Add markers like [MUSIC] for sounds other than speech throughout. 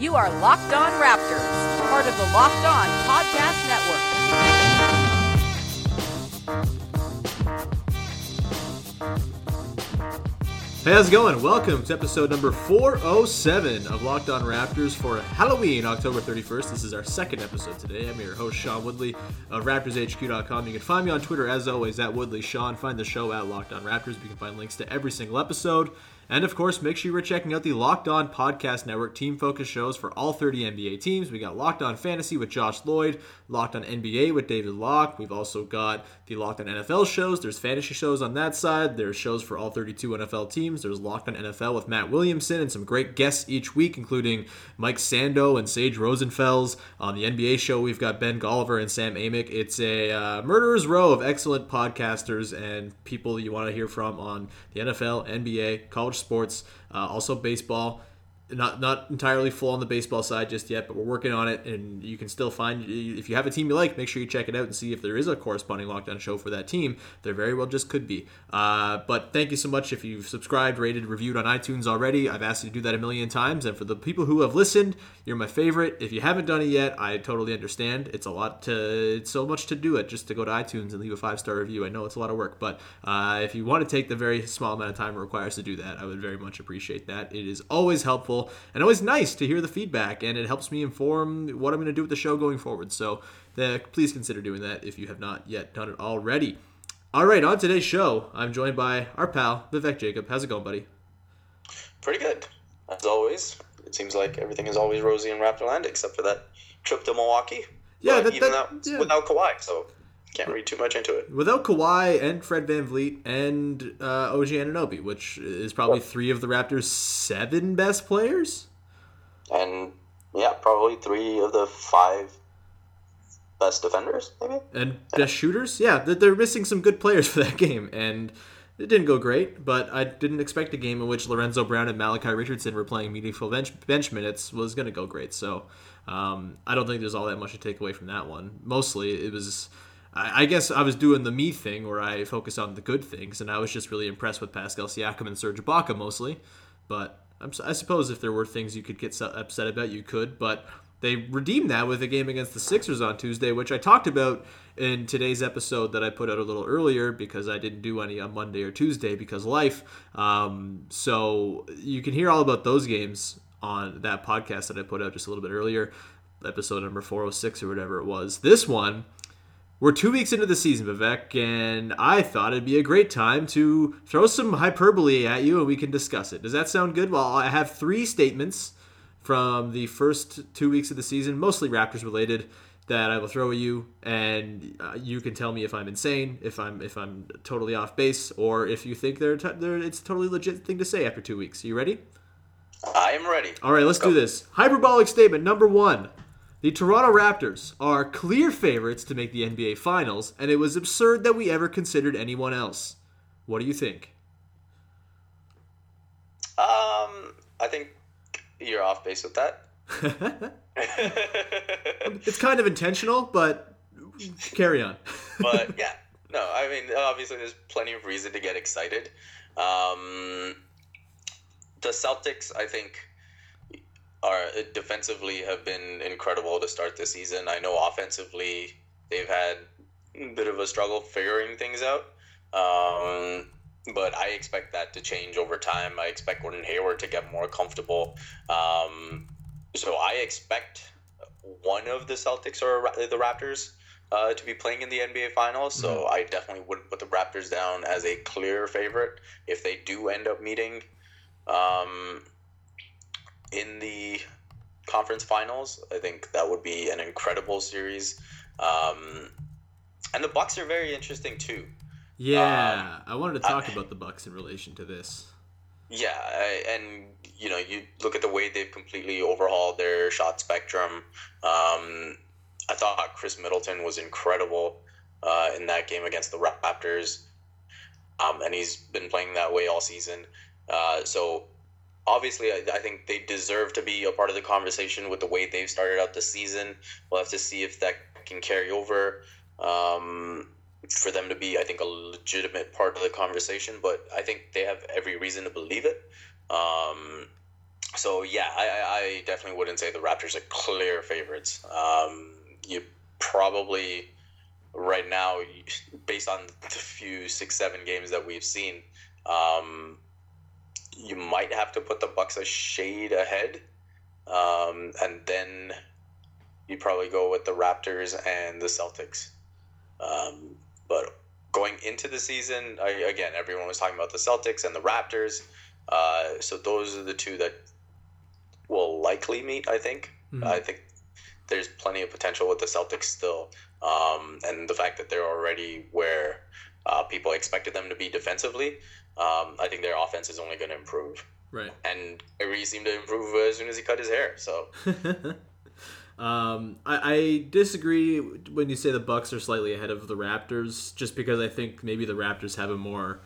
You are Locked On Raptors, part of the Locked On Podcast Network. Hey, how's it going? Welcome to episode number 407 of Locked On Raptors for Halloween, October 31st. This is our second episode today. I'm your host, Sean Woodley of RaptorsHQ.com. You can find me on Twitter, as always, at Woodley Sean. Find the show at Locked On Raptors. You can find links to every single episode and of course, make sure you're checking out the Locked On Podcast Network team focus shows for all 30 NBA teams. We got Locked On Fantasy with Josh Lloyd, Locked On NBA with David Locke. We've also got the Locked On NFL shows. There's fantasy shows on that side. There's shows for all 32 NFL teams. There's Locked On NFL with Matt Williamson and some great guests each week, including Mike Sando and Sage Rosenfels. On the NBA show, we've got Ben Golliver and Sam Amick. It's a uh, murderer's row of excellent podcasters and people you want to hear from on the NFL, NBA, college sports, uh, also baseball. Not not entirely full on the baseball side just yet, but we're working on it, and you can still find if you have a team you like, make sure you check it out and see if there is a corresponding Locked On show for that team. There very well just could be. Uh, but thank you so much if you've subscribed, rated, reviewed on iTunes already. I've asked you to do that a million times, and for the people who have listened, you're my favorite. If you haven't done it yet, I totally understand. It's a lot to, it's so much to do it just to go to iTunes and leave a five star review. I know it's a lot of work, but uh, if you want to take the very small amount of time it requires to do that, I would very much appreciate that. It is always helpful and always nice to hear the feedback, and it helps me inform what I'm going to do with the show going forward. So the, please consider doing that if you have not yet done it already. All right, on today's show, I'm joined by our pal Vivek Jacob. How's it going, buddy? Pretty good, as always it seems like everything is always rosy in Raptorland except for that trip to Milwaukee. Yeah, that, even that, yeah. without Kawhi, so can't read too much into it. Without Kawhi and Fred VanVleet and uh, OG Anunoby, which is probably three of the Raptors' seven best players. And yeah, probably three of the five best defenders, maybe. And best shooters. Yeah, they're missing some good players for that [LAUGHS] game, and it didn't go great, but I didn't expect a game in which Lorenzo Brown and Malachi Richardson were playing meaningful bench, bench minutes was going to go great. So um, I don't think there's all that much to take away from that one. Mostly, it was. I, I guess I was doing the me thing where I focus on the good things, and I was just really impressed with Pascal Siakam and Serge Ibaka mostly. But I'm, i suppose if there were things you could get upset about, you could. But they redeemed that with a game against the Sixers on Tuesday, which I talked about in today's episode that I put out a little earlier because I didn't do any on Monday or Tuesday because life. Um, so you can hear all about those games on that podcast that I put out just a little bit earlier, episode number 406 or whatever it was. This one, we're two weeks into the season, Vivek, and I thought it'd be a great time to throw some hyperbole at you and we can discuss it. Does that sound good? Well, I have three statements from the first two weeks of the season, mostly Raptors related, that I will throw at you, and uh, you can tell me if I'm insane, if I'm if I'm totally off base, or if you think they're, t- they're it's a totally legit thing to say after two weeks. Are you ready? I am ready. All right, let's Go. do this. Hyperbolic statement number one. The Toronto Raptors are clear favorites to make the NBA Finals, and it was absurd that we ever considered anyone else. What do you think? Um, I think you're off base with that. [LAUGHS] it's kind of intentional, but carry on. [LAUGHS] but yeah, no, I mean, obviously, there's plenty of reason to get excited. Um, the Celtics, I think, are defensively have been incredible to start the season. I know offensively they've had a bit of a struggle figuring things out. Um, but I expect that to change over time. I expect Gordon Hayward to get more comfortable. Um, so I expect one of the Celtics or the Raptors uh, to be playing in the NBA Finals. So mm-hmm. I definitely wouldn't put the Raptors down as a clear favorite if they do end up meeting um, in the conference finals. I think that would be an incredible series. Um, and the Bucks are very interesting too. Yeah, um, I wanted to talk I, about the Bucks in relation to this. Yeah, I, and you know, you look at the way they've completely overhauled their shot spectrum. Um, I thought Khris Middleton was incredible uh, in that game against the Raptors, um, and he's been playing that way all season. Uh, so obviously, I, I, think they deserve to be a part of the conversation with the way they've started out the season. We'll have to see if that can carry over. Um, for them to be, I think, a legitimate part of the conversation. But I think they have every reason to believe it. Um, so yeah, I, I definitely wouldn't say the Raptors are clear favorites. Um, you probably right now, based on the few six seven games that we've seen, um, you might have to put the Bucks a shade ahead, um, and then you probably go with the Raptors and the Celtics. Um, but going into the season, I, again, everyone was talking about the Celtics and the Raptors. Uh, so those are the two that will likely meet. I think. Mm-hmm. I think there's plenty of potential with the Celtics still, um, and the fact that they're already where uh, people expected them to be defensively. Um, I think their offense is only going to improve. Right. And Kyrie seemed to improve as soon as he cut his hair. So. [LAUGHS] um, I, I, disagree when you say the Bucks are slightly ahead of the Raptors, just because I think maybe the Raptors have a more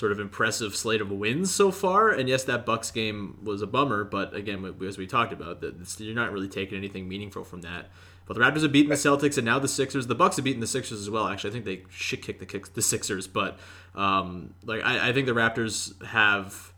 sort of impressive slate of wins so far. And yes, that Bucks game was a bummer, but again, as we talked about, you're not really taking anything meaningful from that. But the Raptors have beaten the Celtics, and now the Sixers. The Bucks have beaten the Sixers as well. Actually, I think they shit kicked the kicks, the Sixers, but um, like I, I think the Raptors have.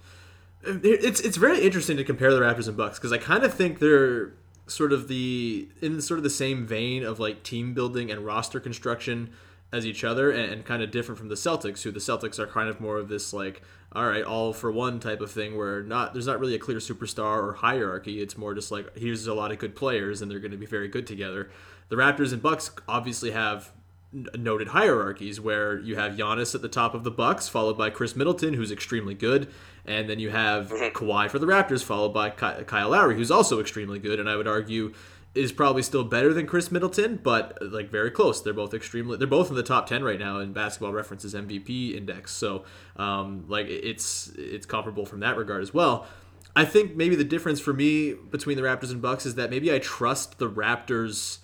It's it's very interesting to compare the Raptors and Bucks because I kind of think they're sort of the in sort of the same vein of like team building and roster construction as each other and, and, kind of different from the Celtics, who the Celtics are kind of more of this like, all right, all for one type of thing where not there's not really a clear superstar or hierarchy. It's more just like here's a lot of good players and they're going to be very good together. The Raptors and Bucks obviously have noted hierarchies where you have Giannis at the top of the Bucks, followed by Khris Middleton, who's extremely good, and then you have mm-hmm. Kawhi for the Raptors, followed by Kyle Lowry, who's also extremely good. And I would argue is probably still better than Khris Middleton, but like very close. They're both extremely. They're both in the top ten right now in Basketball References MVP index. So um, like it's it's comparable from that regard as well. I think maybe the difference for me between the Raptors and Bucks is that maybe I trust the Raptors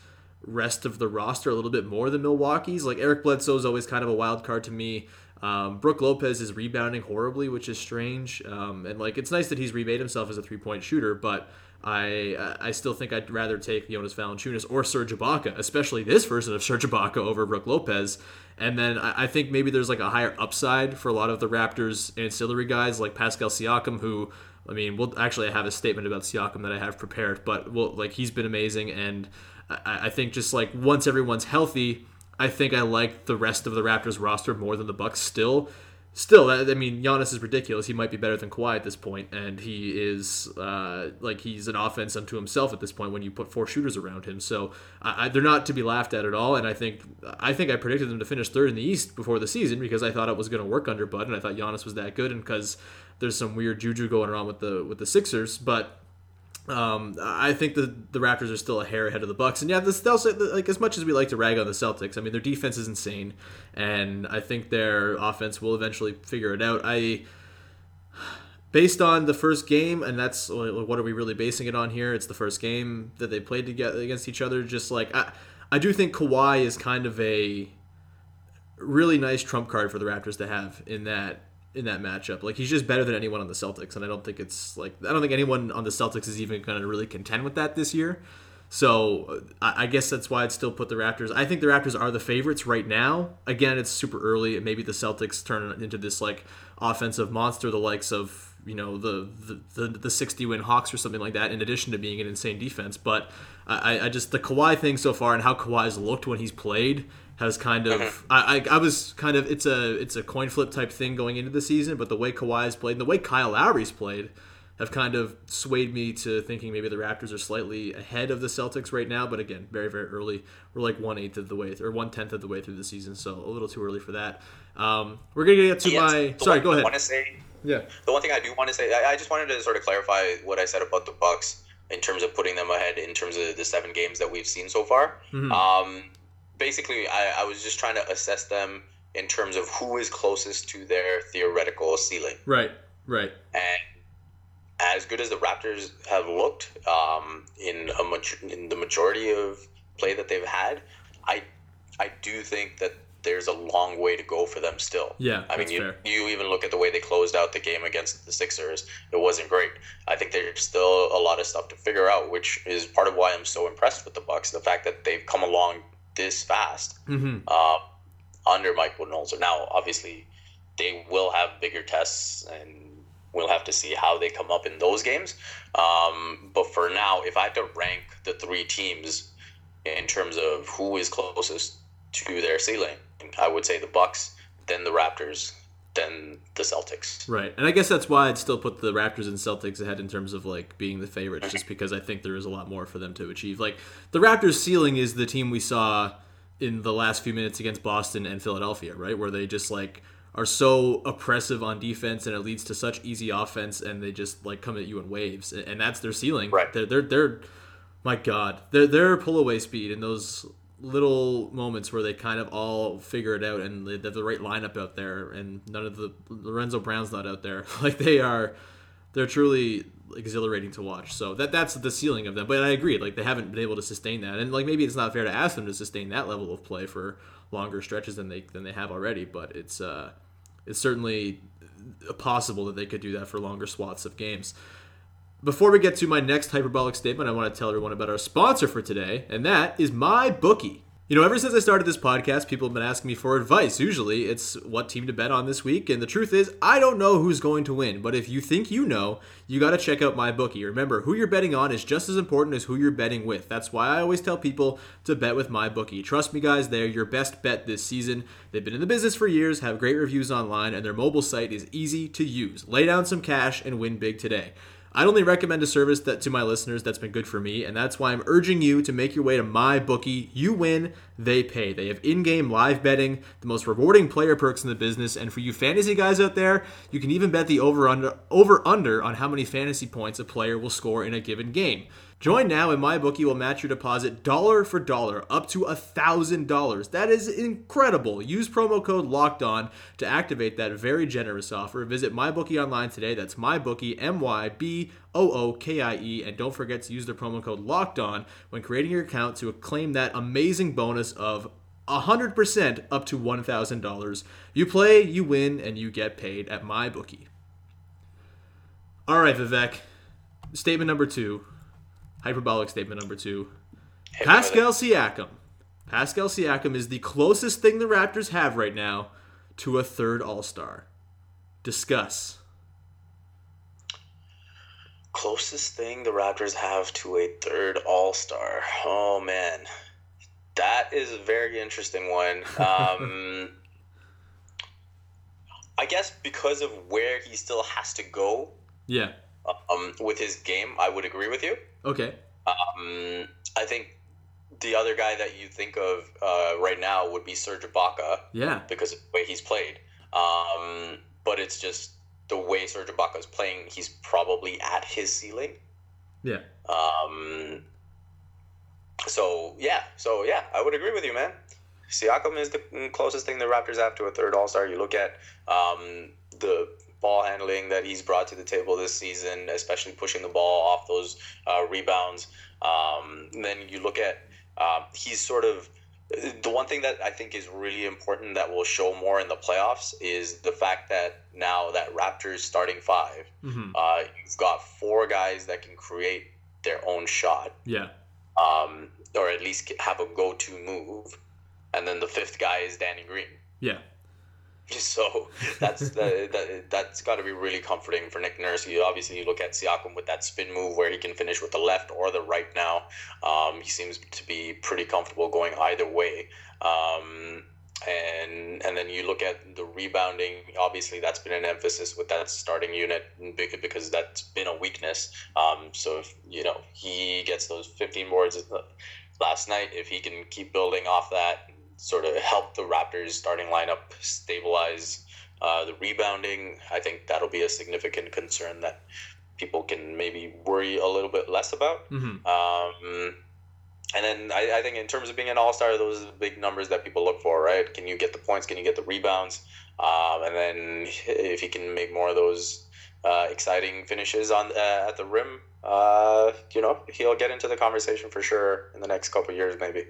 rest of the roster a little bit more than Milwaukee's. Like Eric Bledsoe is always kind of a wild card to me. Um, Brook Lopez is rebounding horribly, which is strange. Um, and like it's nice that he's remade himself as a three point shooter, but I uh, I still think I'd rather take Jonas Valanciunas or Serge Ibaka, especially this version of Serge Ibaka over Brook Lopez. And then I, I think maybe there's like a higher upside for a lot of the Raptors ancillary guys like Pascal Siakam, who I mean, we'll actually I have a statement about Siakam that I have prepared, but well, like he's been amazing, and I, I think just like once everyone's healthy, I think I like the rest of the Raptors roster more than the Bucks still still, I mean, Giannis is ridiculous. He might be better than Kawhi at this point, and he is uh, like he's an offense unto himself at this point when you put four shooters around him. So I, they're not to be laughed at at all. And I think I think I predicted them to finish third in the East before the season because I thought it was going to work under Bud, and I thought Giannis was that good, and because there's some weird juju going around with the with the Sixers, but um, I think the the Raptors are still a hair ahead of the Bucks, and yeah, this also like as much as we like to rag on the Celtics, I mean their defense is insane, and I think their offense will eventually figure it out. I, based on the first game, and that's what are we really basing it on here? It's the first game that they played together against each other. Just like I, I do think Kawhi is kind of a really nice trump card for the Raptors to have in that in that matchup. Like he's just better than anyone on the Celtics, and I don't think it's like I don't think anyone on the Celtics is even going to really contend with that this year. So uh, I guess that's why I'd still put the Raptors. I think the Raptors are the favorites right now. Again, it's super early, maybe the Celtics turn into this like offensive monster, the likes of you know the the, the, the 60 win Hawks or something like that. In addition to being an insane defense, but I, I just the Kawhi thing so far and how Kawhi's looked when he's played has kind of mm-hmm. I, I, I was kind of it's a it's a coin flip type thing going into the season, but the way Kawhi's played and the way Kyle Lowry's played have kind of swayed me to thinking maybe the Raptors are slightly ahead of the Celtics right now. But again, very very early. We're like one eighth of the way or one tenth of the way through the season, so a little too early for that. Um, we're gonna get to yes, my sorry. Go ahead. Say yeah. The one thing I do want to say, I, I just wanted to sort of clarify what I said about the Bucks in terms of putting them ahead in terms of the seven games that we've seen so far. Mm-hmm. Um, basically, I, I was just trying to assess them in terms of who is closest to their theoretical ceiling. Right, right. And as good as the Raptors have looked um, in a much in the majority of play that they've had, I I do think that there's a long way to go for them still. Yeah, I mean, you, fair. you even look at the way they closed out the game against the Sixers; it wasn't great. I think there's still a lot of stuff to figure out, which is part of why I'm so impressed with the Bucks. The fact that they've come along this fast mm-hmm. uh, under Mike Budenholzer. Now, obviously, they will have bigger tests, and we'll have to see how they come up in those games. Um, but for now, if I had to rank the three teams in terms of who is closest to their ceiling, I would say the Bucks, then the Raptors, then the Celtics. Right, and I guess that's why I'd still put the Raptors and Celtics ahead in terms of like being the favorites, just because I think there is a lot more for them to achieve. Like the Raptors' ceiling is the team we saw in the last few minutes against Boston and Philadelphia, right, where they just like are so oppressive on defense and it leads to such easy offense and they just like come at you in waves and that's their ceiling. Right. They're they're, they're my God, their their pull away speed and those little moments where they kind of all figure it out and they have the right lineup out there and none of the Lorenzo Brown's not out there. [LAUGHS] Like they are they're truly exhilarating to watch. So that that's the ceiling of them. But I agree, like they haven't been able to sustain that. And like maybe it's not fair to ask them to sustain that level of play for longer stretches than they than they have already, but it's uh it's certainly possible that they could do that for longer swaths of games. Before we get to my next hyperbolic statement, I want to tell everyone about our sponsor for today, and that is my bookie. You know, ever since I started this podcast, people have been asking me for advice. Usually, it's what team to bet on this week, and the truth is, I don't know who's going to win. But if you think you know, you got to check out my bookie. Remember, who you're betting on is just as important as who you're betting with. That's why I always tell people to bet with my bookie. Trust me, guys, they're your best bet this season. They've been in the business for years, have great reviews online, and their mobile site is easy to use. Lay down some cash and win big today. I'd only recommend a service that to my listeners that's been good for me, and that's why I'm urging you to make your way to my bookie. You win, they pay. They have in-game live betting, the most rewarding player perks in the business, and for you fantasy guys out there, you can even bet the over under over under on how many fantasy points a player will score in a given game. Join now and MyBookie will match your deposit dollar for dollar up to a $1,000. That is incredible. Use promo code LOCKED ON to activate that very generous offer. Visit MyBookie online today. That's MyBookie, M Y B O O K I E. And don't forget to use the promo code LOCKED ON when creating your account to claim that amazing bonus of 100% up to $1,000. You play, you win, and you get paid at MyBookie. All right, Vivek. Statement number two hyperbolic statement number two. Pascal Siakam. Pascal Siakam is the closest thing the Raptors have right now to a third All Star. Discuss. Closest thing the Raptors have to a third All Star. Oh man, that is a very interesting one. [LAUGHS] Um, I guess because of where he still has to go. Yeah. Um, with his game, I would agree with you. Okay. Um, I think the other guy that you think of uh, right now would be Serge Ibaka. Yeah. Because of the way he's played. Um, but it's just the way Serge Ibaka is playing, he's probably at his ceiling. Yeah. Um, so yeah, so yeah, I would agree with you, man. Siakam is the closest thing the Raptors have to a third All Star. You look at um, the ball handling that he's brought to the table this season, especially pushing the ball off those uh, rebounds. Um, then you look at uh, he's sort of the one thing that I think is really important that will show more in the playoffs is the fact that now that Raptors starting 5 mm-hmm. uh, you've got four guys that can create their own shot. Yeah. Um, or at least have a go-to move, and then the fifth guy is Danny Green. Yeah. [LAUGHS] So that's the, the, that's got to be really comforting for Nick Nurse. You obviously you look at Siakam with that spin move where he can finish with the left or the right now. Um, he seems to be pretty comfortable going either way. Um, and and then you look at the rebounding. Obviously, that's been an emphasis with that starting unit because that's been a weakness. Um, so if you know he gets those 15 boards last night, if he can keep building off that sort of help the Raptors starting lineup stabilize uh, the rebounding. I think that'll be a significant concern that people can maybe worry a little bit less about. Mm-hmm. Um, and then I, I, think in terms of being an all star, those are the big numbers that people look for, right? Can you get the points? Can you get the rebounds? Um, and then if you can make more of those uh, exciting finishes on uh, at the rim, uh, you know, he'll get into the conversation for sure in the next couple years, maybe.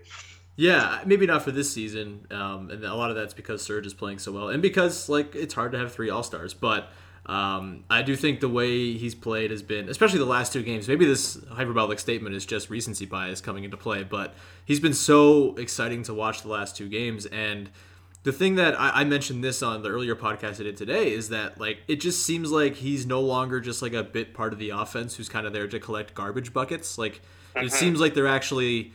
Yeah, maybe not for this season, um, and a lot of that's because Serge is playing so well, and because like it's hard to have three All Stars. But um, I do think the way he's played has been, especially the last two games. Maybe this hyperbolic statement is just recency bias coming into play, but he's been so exciting to watch the last two games, and the thing that I, I, mentioned this on the earlier podcast I did today is that like it just seems like he's no longer just like a bit part of the offense who's kind of there to collect garbage buckets. Like mm-hmm. it seems like they're actually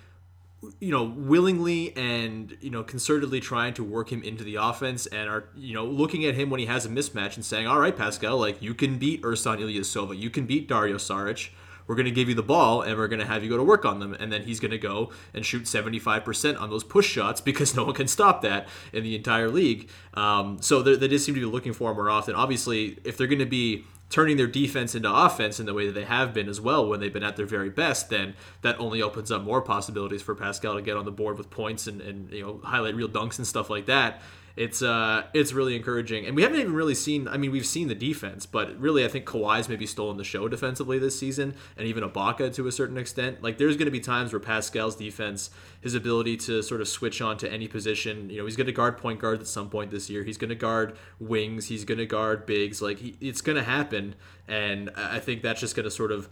you know willingly and you know concertedly trying to work him into the offense and are you know looking at him when he has a mismatch and saying all right Pascal like you can beat Ersan Ilyasova you can beat Dario Saric we're going to give you the ball and we're going to have you go to work on them. And then he's going to go and shoot 75% on those push shots [LAUGHS] because no one can stop that in the entire league. Um, so they, they just seem to be looking for him more often. Obviously, if they're going to be turning their defense into offense in the way that they have been as well when they've been at their very best, then that only opens up more possibilities for Pascal to get on the board with points and, and you know highlight reel dunks and stuff like that it's uh it's really encouraging. And we haven't even really seen I mean we've seen the defense, but really I think Kawhi's maybe stolen the show defensively this season and even Ibaka to a certain extent. Like there's going to be times where Pascal's defense, his ability to sort of switch on to any position, you know, he's going to guard point guards at some point this year. He's going to guard wings, he's going to guard bigs. Like he, it's going to happen and I think that's just going to sort of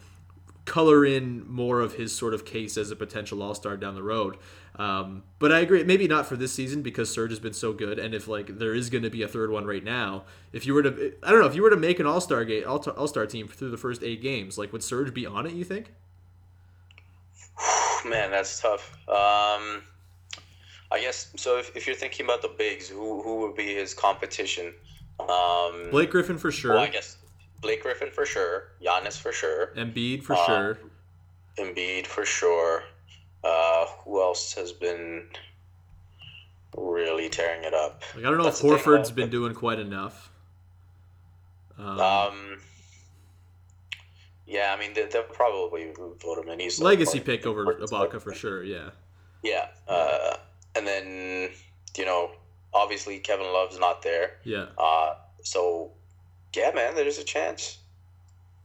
color in more of his sort of case as a potential all-star down the road. Um, but I agree, maybe not for this season because Serge has been so good, and if like there is going to be a third one right now, if you were to, I don't know, if you were to make an All Star game, All Star team through the first eight games, like would Serge be on it? You think? [SIGHS] Man, that's tough. Um, I guess so. If, if you're thinking about the bigs, who who would be his competition? Um, Blake Griffin for sure. Well, I guess Blake Griffin for sure. Giannis for sure. Embiid for um, sure. Embiid for sure. Uh, who else has been really tearing it up? Like, I don't know That's if Horford's been doing quite enough. Um, um, yeah, I mean they, will probably vote him in. He's legacy pick over Ibaka for sure. Yeah. Yeah, uh, and then you know, obviously Kevin Love's not there. Yeah. Uh, so yeah, man, there's a chance.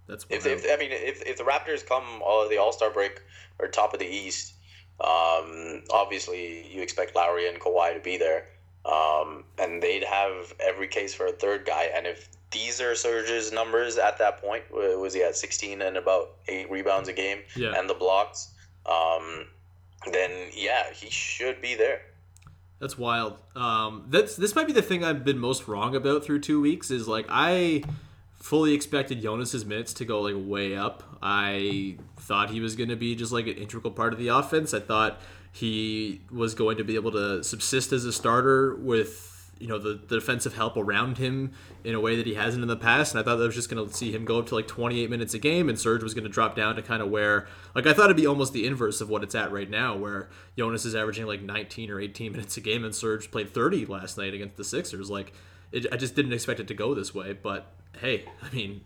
That's if, if I mean if, if the Raptors come all the All Star break or top of the East, um, obviously, you expect Lowry and Kawhi to be there, um, and they'd have every case for a third guy. And if these are Serge's numbers at that point, was he at 16 and about eight rebounds a game yeah. and the blocks, um, then yeah, he should be there. That's wild. Um, that's this might be the thing I've been most wrong about through two weeks is like I fully expected Jonas's minutes to go like way up. I thought he was going to be just like an integral part of the offense. I thought he was going to be able to subsist as a starter with you know the, the defensive help around him in a way that he hasn't in the past and i thought that was just going to see him go up to like 28 minutes a game and serge was going to drop down to kind of where like i thought it'd be almost the inverse of what it's at right now where jonas is averaging like 19 or 18 minutes a game and serge played 30 last night against the sixers like it, i just didn't expect it to go this way but hey, [LAUGHS] I mean,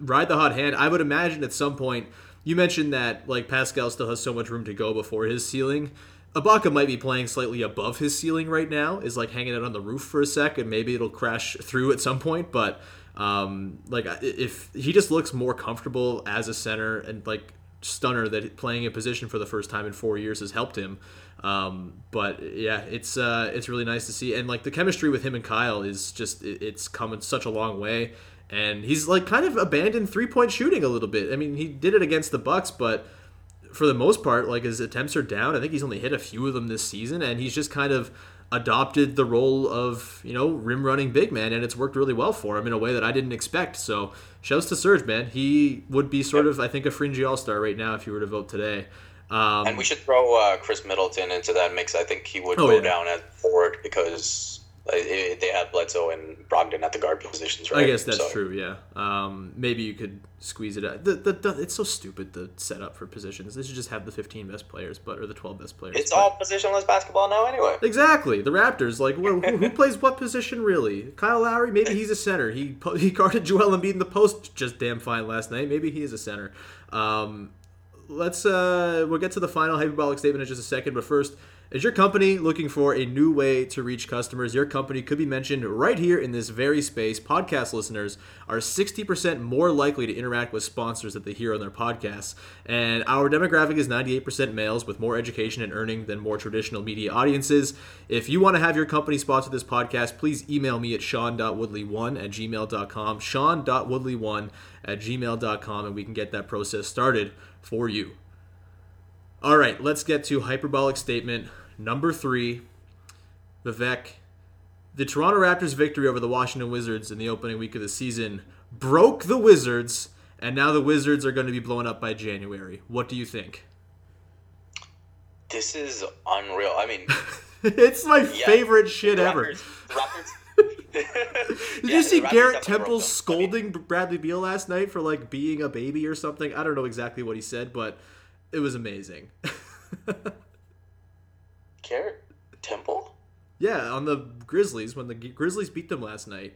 ride the hot hand. I would imagine at some point, you mentioned that like Pascal still has so much room to go before his ceiling. Ibaka might be playing slightly above his ceiling right now, is like hanging out on the roof for a sec, and maybe it'll crash through at some point. But um, like if he just looks more comfortable as a center, and like stunner that playing a position for the first time in four years has helped him. Um, but yeah, it's uh, it's really nice to see, and like the chemistry with him and Kyle is just it's come such a long way and he's like kind of abandoned three point shooting a little bit. I mean, he did it against the Bucks, but for the most part, like his attempts are down. I think he's only hit a few of them this season, and he's just kind of adopted the role of you know rim running big man, and it's worked really well for him in a way that I didn't expect. So shouts to Serge, man. He would be sort of I think a fringy all star right now if you were to vote today. Um, and we should throw uh, Khris Middleton into that mix. I think he would oh, go yeah. down as forward because they have Bledsoe and Brogdon at the guard positions, right? I guess that's so. true. Yeah. Um, maybe you could squeeze it out. The, the, the, it's so stupid the setup for positions. They should just have the 15 best players, but or the 12 best players. It's but. all positionless basketball now, anyway. Exactly. The Raptors, like, who, who, [LAUGHS] plays what position really? Kyle Lowry, maybe he's a center. He he guarded Joel Embiid in the post just damn fine last night. Maybe he is a center. Um, let's uh, we'll get to the final hyperbolic statement in just a second, but first. Is your company looking for a new way to reach customers? Your company could be mentioned right here in this very space. Podcast listeners are 60% more likely to interact with sponsors that they hear on their podcasts. And our demographic is 98% males with more education and earning than more traditional media audiences. If you want to have your company sponsor this podcast, please email me at sean.woodley1 at gmail.com. sean.woodley1 at gmail.com, and we can get that process started for you. All right, let's get to hyperbolic statement number three. Vivek, The Toronto Raptors' victory over the Washington Wizards in the opening week of the season broke the Wizards, and now the Wizards are going to be blown up by January. What do you think? This is unreal. I mean, [LAUGHS] it's my yeah, favorite shit Raptors, ever. Raptors. [LAUGHS] [LAUGHS] Did yeah, you see Garrett Temple scolding I mean, Bradley Beal last night for like being a baby or something? I don't know exactly what he said, but it was amazing. Garrett Temple? Yeah, on the Grizzlies when the Grizzlies beat them last night.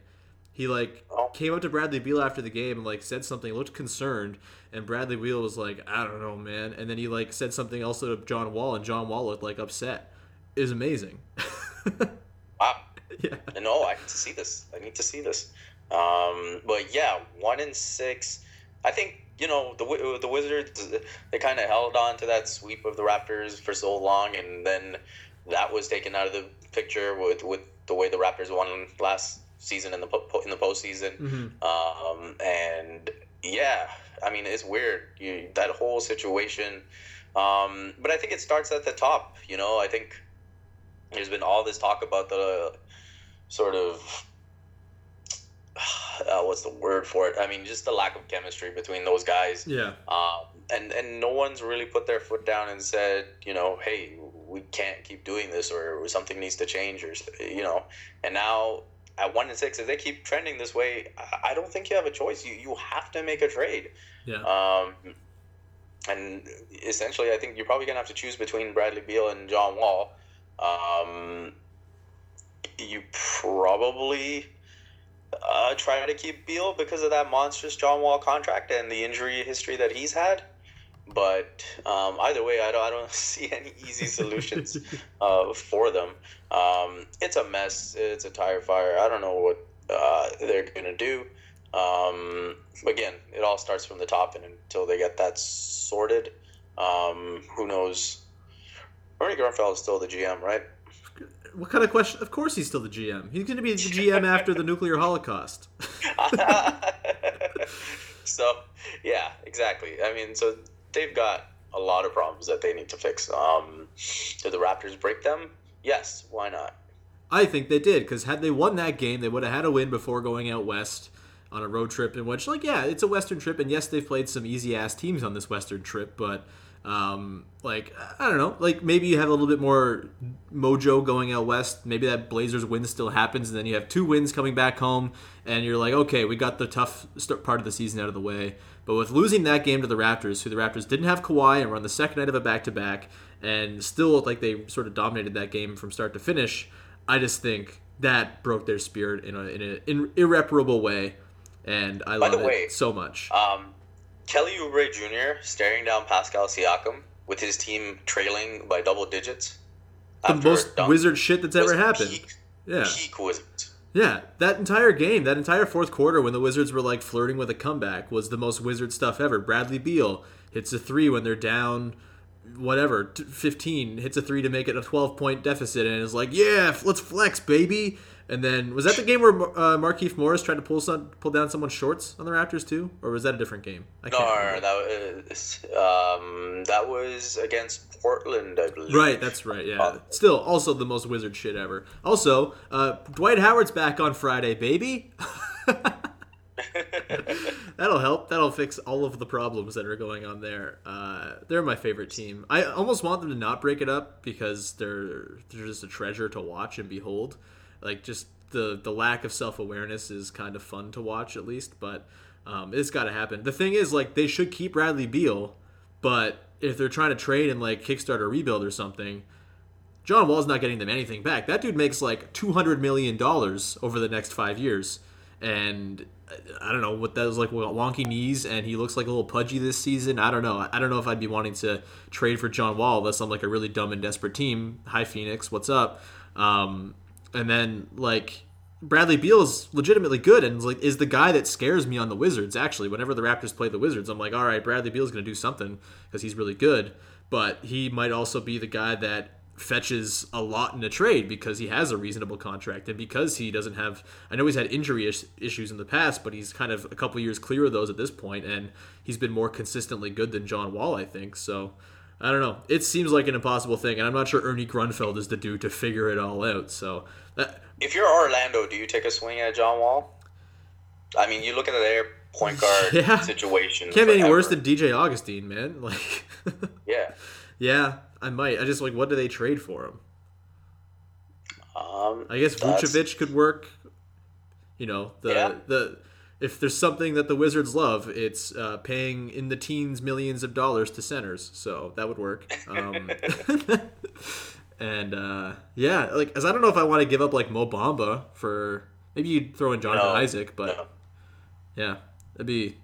He like oh. came up to Bradley Beal after the game and like said something, looked concerned, and Bradley Beal was like, "I don't know, man." And then he like said something else to John Wall, and John Wall looked like upset. It was amazing. [LAUGHS] wow. Yeah. No, I need to see this. I need to see this. Um, but yeah, one in six. I think you know the the Wizards. They kind of held on to that sweep of the Raptors for so long, and then that was taken out of the picture with with the way the Raptors won last season in the in the postseason. Mm-hmm. Um, and yeah, I mean it's weird you, that whole situation. Um, but I think it starts at the top. You know, I think there's been all this talk about the sort of [SIGHS] uh, what's the word for it? I mean, just the lack of chemistry between those guys. Yeah. Um, and and no one's really put their foot down and said, you know, hey, we can't keep doing this, or something needs to change, or you know. And now at one and six, if they keep trending this way, I don't think you have a choice. You you have to make a trade. Yeah. Um, and essentially, I think you're probably gonna have to choose between Bradley Beal and John Wall. Um, you probably uh, try to keep Beal because of that monstrous John Wall contract and the injury history that he's had. But um, either way, I don't, I don't [LAUGHS] see any easy solutions [LAUGHS] uh, for them. Um, it's a mess. It's a tire fire. I don't know what uh, they're going to do. Um, again, it all starts from the top, and until they get that sorted, um, who knows? Ernie Grunfeld is still the GM, right? What kind of question? Of course, he's still the GM. He's going to be the [LAUGHS] GM after the nuclear holocaust. [LAUGHS] so, yeah, exactly. I mean, so they've got a lot of problems that they need to fix. Um, did the Raptors break them? Yes. Why not? I think they did because had they won that game, they would have had a win before going out west on a road trip. In which, like, yeah, it's a Western trip, and yes, they've played some easy ass teams on this Western trip, but um, like I don't know, like maybe you have a little bit more mojo going out west. Maybe that Blazers win still happens, and then you have two wins coming back home, and you're like, okay, we got the tough part of the season out of the way. But with losing that game to the Raptors, who the Raptors didn't have Kawhi and were on the second night of a back to back, and still like they sort of dominated that game from start to finish, I just think that broke their spirit in a in an irreparable way, and I love way, it so much. Um, Kelly Oubre Jr. staring down Pascal Siakam with his team trailing by double digits. The most wizard shit that's ever happened. Peak, yeah. Peak wizards. Yeah, that entire game, that entire fourth quarter when the Wizards were like flirting with a comeback was the most wizard stuff ever. Bradley Beal hits a three when they're down whatever, 15, hits a three to make it a 12 point deficit and is like, "Yeah, let's flex, baby." And then was that the game where uh, Markieff Morris tried to pull some pull down someone's shorts on the Raptors too, or was that a different game? I no, no, that was um, that was against Portland, I believe. Right, that's right. Yeah, um, still also the most wizard shit ever. Also, uh, Dwight Howard's back on Friday, baby. [LAUGHS] That'll help. That'll fix all of the problems that are going on there. Uh, they're my favorite team. I almost want them to not break it up because they're they're just a treasure to watch and behold like just the the lack of self awareness is kind of fun to watch at least, but um, it's got to happen. The thing is, like, they should keep Bradley Beal, but if they're trying to trade and like kickstart a rebuild or something, John Wall's not getting them anything back. That dude makes like two hundred million dollars over the next five years, and I don't know what that was like. Wonky knees, and he looks like a little pudgy this season. I don't know. I don't know if I'd be wanting to trade for John Wall unless I'm like a really dumb and desperate team. Hi Phoenix, what's up? Um, and then like Bradley Beal is legitimately good and like is the guy that scares me on the Wizards. Actually, whenever the Raptors play the Wizards, I'm like, all right, Bradley Beal is going to do something because he's really good. But he might also be the guy that fetches a lot in a trade because he has a reasonable contract and because he doesn't have. I know he's had injury is- issues in the past, but he's kind of a couple years clear of those at this point, and he's been more consistently good than John Wall, I think. So I don't know. It seems like an impossible thing, and I'm not sure Ernie Grunfeld is the dude to figure it all out. So, that, If you're Orlando, do you take a swing at John Wall? I mean, you look at their point [LAUGHS] guard Yeah. situation. can't be any worse than DJ Augustin, man. [LAUGHS] Like, yeah. yeah, I might. I just like, what do they trade for him? Um, I guess Vucevic could work. You know, the Yeah. the if there's something that the Wizards love, it's uh, paying in the teens millions of dollars to centers. So that would work. Um, [LAUGHS] and uh, yeah, like as I don't know if I want to give up like Mo Bamba for maybe you'd throw in Jonathan No, Isaac, but no. yeah, that'd be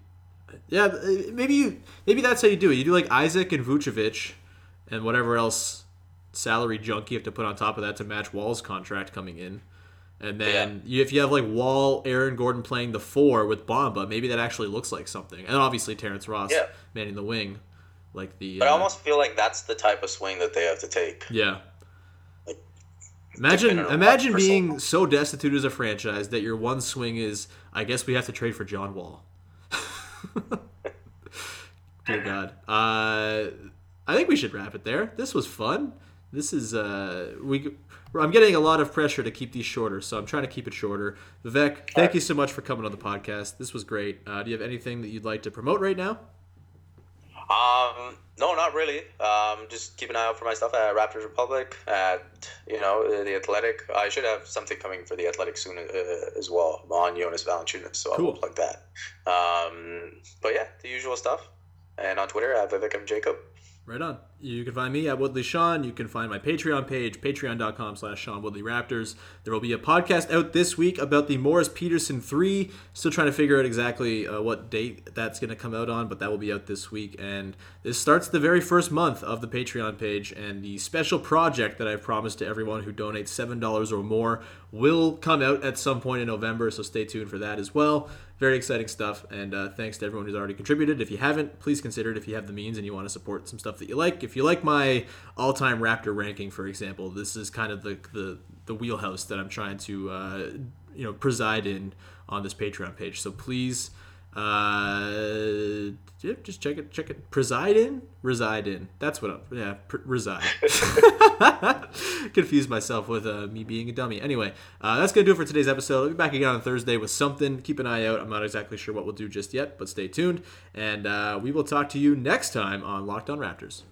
yeah maybe you maybe that's how you do it. You do like Isaac and Vucevic and whatever else salary junk you have to put on top of that to match Wall's contract coming in. And then you, if you have like Wall, Aaron Gordon playing the four with Bamba, maybe that actually looks like something. And obviously Terrence Ross Yeah. manning the wing, like the. But I uh, almost feel like that's the type of swing that they have to take. yeah. Like, Imagine imagine being so destitute as a franchise that your one swing is I guess we have to trade for John Wall. [LAUGHS] Dear [LAUGHS] God. Uh, I think we should wrap it there. This was fun. This is uh we I'm getting a lot of pressure to keep these shorter, so I'm trying to keep it shorter. Vivek, thank you so much for coming on the podcast. This was great. Uh, do you have anything that you'd like to promote right now? Um, no, not really. Um, just keep an eye out for my stuff at Raptors Republic, at you know uh, the Athletic. I should have something coming for the Athletic soon uh, as well on Jonas Valanciunas, so I will plug that. Um, but yeah, the usual stuff. And on Twitter at Vivek M Jacob. Right on. You can find me at Woodley Sean. You can find my Patreon page, patreon.com slash Sean Woodley Raptors. There will be a podcast out this week about the Morris Peterson 3. Still trying to figure out exactly uh, what date that's going to come out on, but that will be out this week. And this starts the very first month of the Patreon page. And the special project that I've promised to everyone who donates $7 or more will come out at some point in November. So stay tuned for that as well. Very exciting stuff, and uh, thanks to everyone who's already contributed. If you haven't, please consider it if you have the means and you want to support some stuff that you like. If you like my all-time Raptor ranking, for example, this is kind of the the, the wheelhouse that I'm trying to uh, you know preside in on this Patreon page. So please, uh, yeah, just check it, check it. Preside in, reside in. That's what I'm. Yeah, pr- reside. [LAUGHS] Confused myself with uh, me being a dummy. Anyway, uh, that's gonna do it for today's episode. I'll be back again on Thursday with something. Keep an eye out. I'm not exactly sure what we'll do just yet, but stay tuned, and uh, we will talk to you next time on Locked On Raptors.